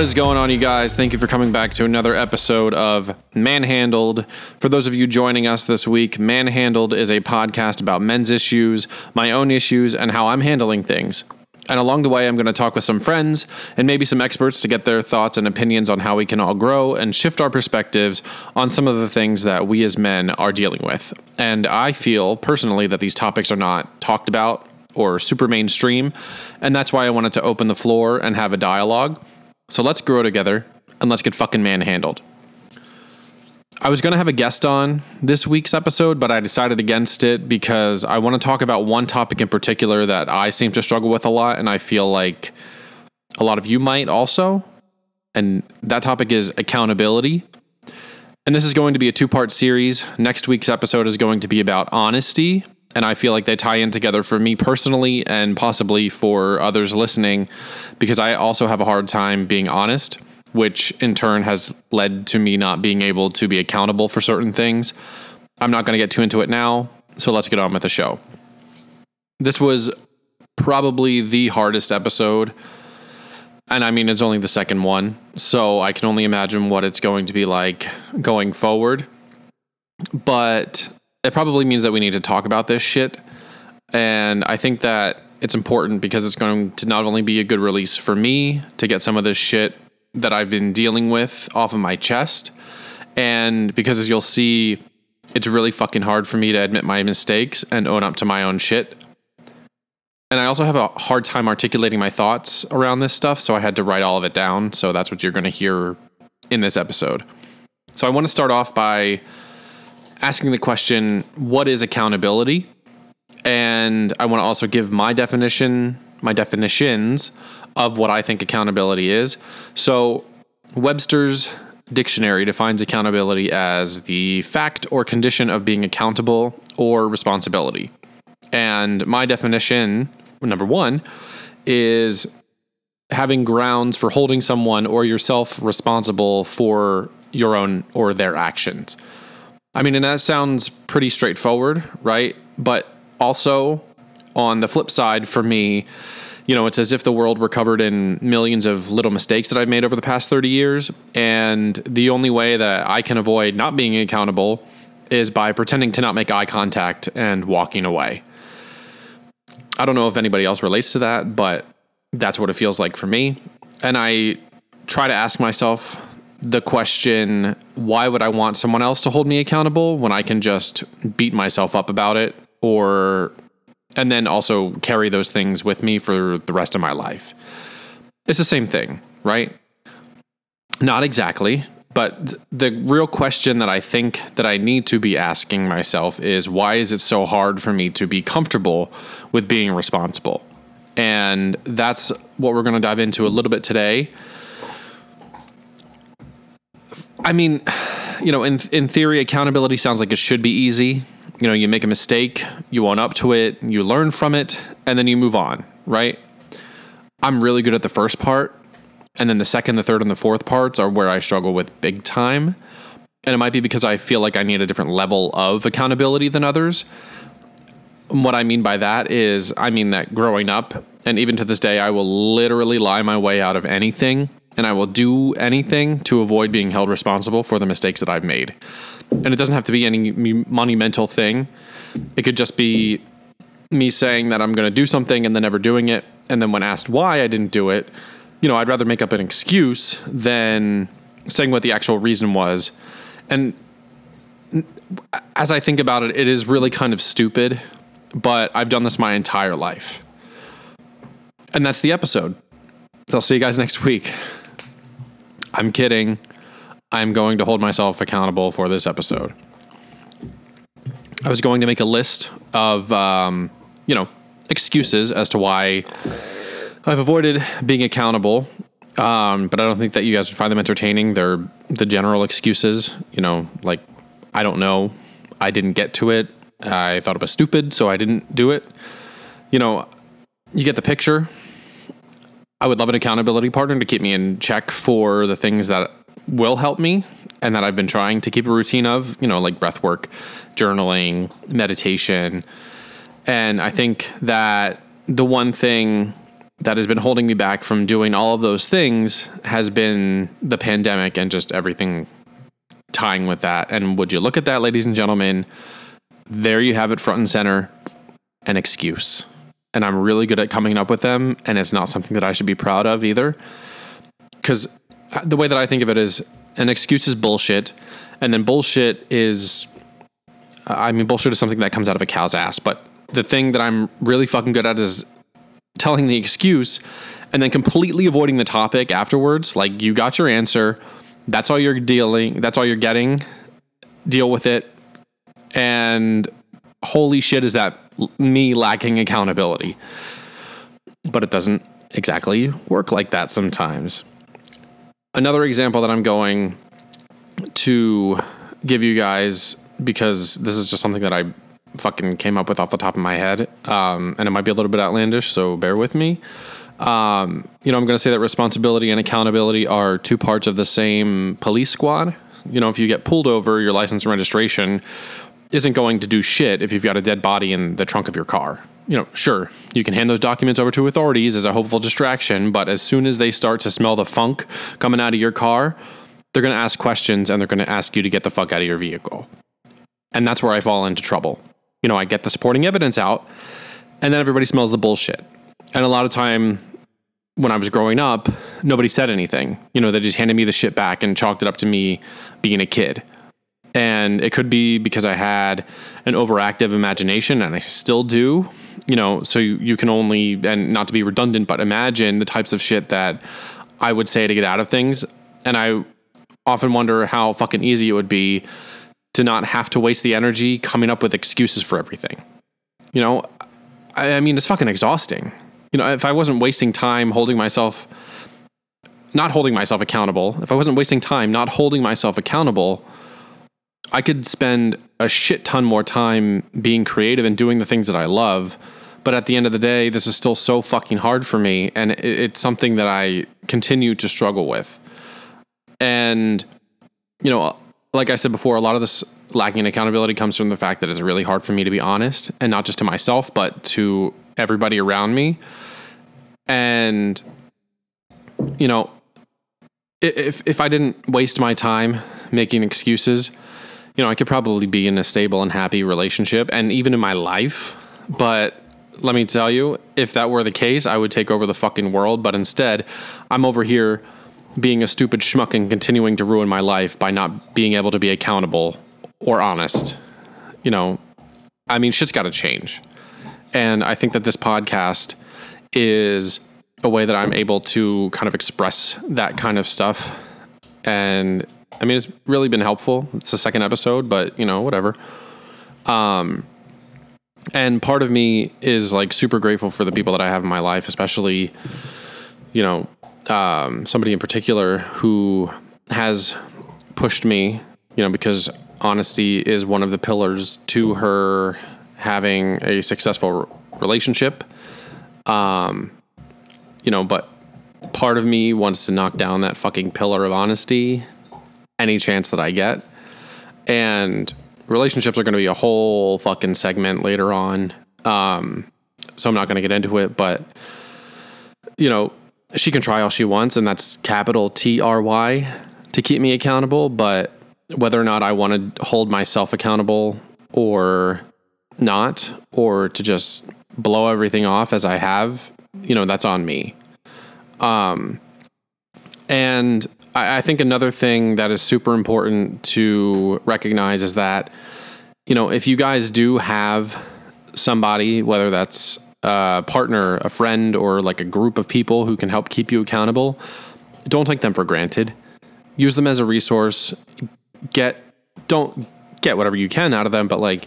What is going on, you guys? Thank you for coming back to another episode of Manhandled. For those of you joining us this week, Manhandled is a podcast about men's issues, my own issues, and how I'm handling things. And along the way, I'm going to talk with some friends and maybe some experts to get their thoughts and opinions on how we can all grow and shift our perspectives on some of the things that we as men are dealing with. And I feel personally that these topics are not talked about or super mainstream. And that's why I wanted to open the floor and have a dialogue. So let's grow together and let's get fucking manhandled. I was going to have a guest on this week's episode, but I decided against it because I want to talk about one topic in particular that I seem to struggle with a lot, and I feel like a lot of you might also. And that topic is accountability. And this is going to be a two part series. Next week's episode is going to be about honesty. And I feel like they tie in together for me personally and possibly for others listening because I also have a hard time being honest which in turn has led to me not being able to be accountable for certain things. I'm not going to get too into it now, so let's get on with the show. This was probably the hardest episode. And I mean, it's only the second one, so I can only imagine what it's going to be like going forward. But it probably means that we need to talk about this shit. And I think that it's important because it's going to not only be a good release for me to get some of this shit that I've been dealing with off of my chest. And because as you'll see, it's really fucking hard for me to admit my mistakes and own up to my own shit. And I also have a hard time articulating my thoughts around this stuff, so I had to write all of it down. So that's what you're going to hear in this episode. So I want to start off by asking the question what is accountability? And I want to also give my definition, my definitions of what I think accountability is. So, Webster's dictionary defines accountability as the fact or condition of being accountable or responsibility. And my definition, number one, is having grounds for holding someone or yourself responsible for your own or their actions. I mean, and that sounds pretty straightforward, right? But also, on the flip side, for me, you know, it's as if the world were covered in millions of little mistakes that I've made over the past 30 years. And the only way that I can avoid not being accountable is by pretending to not make eye contact and walking away. I don't know if anybody else relates to that, but that's what it feels like for me. And I try to ask myself the question why would I want someone else to hold me accountable when I can just beat myself up about it or and then also carry those things with me for the rest of my life. It's the same thing, right? Not exactly, but the real question that I think that I need to be asking myself is why is it so hard for me to be comfortable with being responsible? And that's what we're going to dive into a little bit today. I mean, you know, in in theory accountability sounds like it should be easy you know, you make a mistake, you own up to it, you learn from it, and then you move on, right? I'm really good at the first part. And then the second, the third, and the fourth parts are where I struggle with big time. And it might be because I feel like I need a different level of accountability than others. what I mean by that is, I mean that growing up, and even to this day, I will literally lie my way out of anything and I will do anything to avoid being held responsible for the mistakes that I've made. And it doesn't have to be any monumental thing. It could just be me saying that I'm going to do something and then never doing it. And then when asked why I didn't do it, you know, I'd rather make up an excuse than saying what the actual reason was. And as I think about it, it is really kind of stupid, but I've done this my entire life. And that's the episode. I'll see you guys next week. I'm kidding. I'm going to hold myself accountable for this episode. I was going to make a list of, um, you know, excuses as to why I've avoided being accountable. Um, but I don't think that you guys would find them entertaining. They're the general excuses, you know, like, I don't know. I didn't get to it. I thought it was stupid, so I didn't do it. You know, you get the picture. I would love an accountability partner to keep me in check for the things that will help me and that I've been trying to keep a routine of, you know, like breath work, journaling, meditation. And I think that the one thing that has been holding me back from doing all of those things has been the pandemic and just everything tying with that. And would you look at that, ladies and gentlemen? There you have it front and center an excuse. And I'm really good at coming up with them. And it's not something that I should be proud of either. Because uh, the way that I think of it is an excuse is bullshit. And then bullshit is, I mean, bullshit is something that comes out of a cow's ass. But the thing that I'm really fucking good at is telling the excuse and then completely avoiding the topic afterwards. Like you got your answer. That's all you're dealing. That's all you're getting. Deal with it. And holy shit, is that me lacking accountability? But it doesn't exactly work like that sometimes. Another example that I'm going to give you guys because this is just something that I fucking came up with off the top of my head. Um, and it might be a little bit outlandish, so bear with me. Um, you know, I'm going to say that responsibility and accountability are two parts of the same police squad. You know, if you get pulled over, your license and registration isn't going to do shit if you've got a dead body in the trunk of your car. You know, sure, you can hand those documents over to authorities as a hopeful distraction, but as soon as they start to smell the funk coming out of your car, they're going to ask questions and they're going to ask you to get the fuck out of your vehicle. And that's where I fall into trouble you know, I get the supporting evidence out, and then everybody smells the bullshit. And a lot of time when I was growing up, nobody said anything. You know, they just handed me the shit back and chalked it up to me being a kid. And it could be because I had an overactive imagination, and I still do. You know, so you, you can only, and not to be redundant, but imagine the types of shit that I would say to get out of things. And I often wonder how fucking easy it would be to not have to waste the energy coming up with excuses for everything. You know, I, I mean, it's fucking exhausting. You know, if I wasn't wasting time holding myself, not holding myself accountable, if I wasn't wasting time not holding myself accountable, I could spend a shit ton more time being creative and doing the things that I love. But at the end of the day, this is still so fucking hard for me. And it's something that I continue to struggle with. And, you know, like I said before, a lot of this lacking in accountability comes from the fact that it's really hard for me to be honest and not just to myself, but to everybody around me. And, you know, if, if I didn't waste my time making excuses, you know, I could probably be in a stable and happy relationship and even in my life. But let me tell you, if that were the case, I would take over the fucking world. But instead, I'm over here being a stupid schmuck and continuing to ruin my life by not being able to be accountable or honest. You know, I mean, shit's got to change. And I think that this podcast is a way that I'm able to kind of express that kind of stuff. And I mean, it's really been helpful. It's the second episode, but you know, whatever. Um, and part of me is like super grateful for the people that I have in my life, especially, you know, um, somebody in particular who has pushed me, you know, because honesty is one of the pillars to her having a successful relationship. Um, you know, but part of me wants to knock down that fucking pillar of honesty any chance that I get. And relationships are going to be a whole fucking segment later on. Um, so I'm not going to get into it, but you know, she can try all she wants, and that's capital T R Y to keep me accountable. But whether or not I want to hold myself accountable or not, or to just blow everything off as I have, you know, that's on me. Um, and I, I think another thing that is super important to recognize is that, you know, if you guys do have somebody, whether that's a partner, a friend, or like a group of people who can help keep you accountable, don't take them for granted. Use them as a resource. Get don't get whatever you can out of them, but like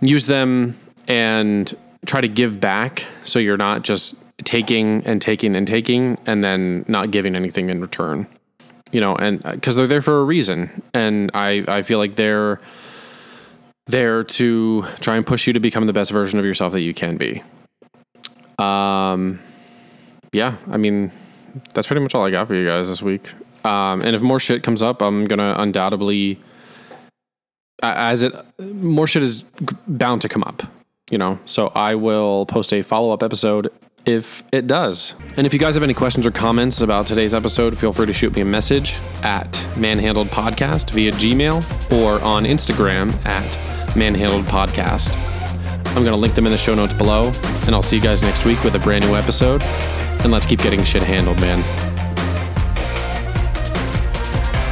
use them and try to give back so you're not just taking and taking and taking and then not giving anything in return. You know, and because uh, they're there for a reason. And I, I feel like they're there to try and push you to become the best version of yourself that you can be. Um, yeah, I mean, that's pretty much all I got for you guys this week. Um, and if more shit comes up, I'm gonna undoubtedly, as it more shit is bound to come up, you know. So I will post a follow up episode if it does. And if you guys have any questions or comments about today's episode, feel free to shoot me a message at Manhandled Podcast via Gmail or on Instagram at Manhandled Podcast. I'm going to link them in the show notes below, and I'll see you guys next week with a brand new episode. And let's keep getting shit handled, man.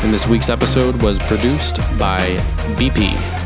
And this week's episode was produced by BP.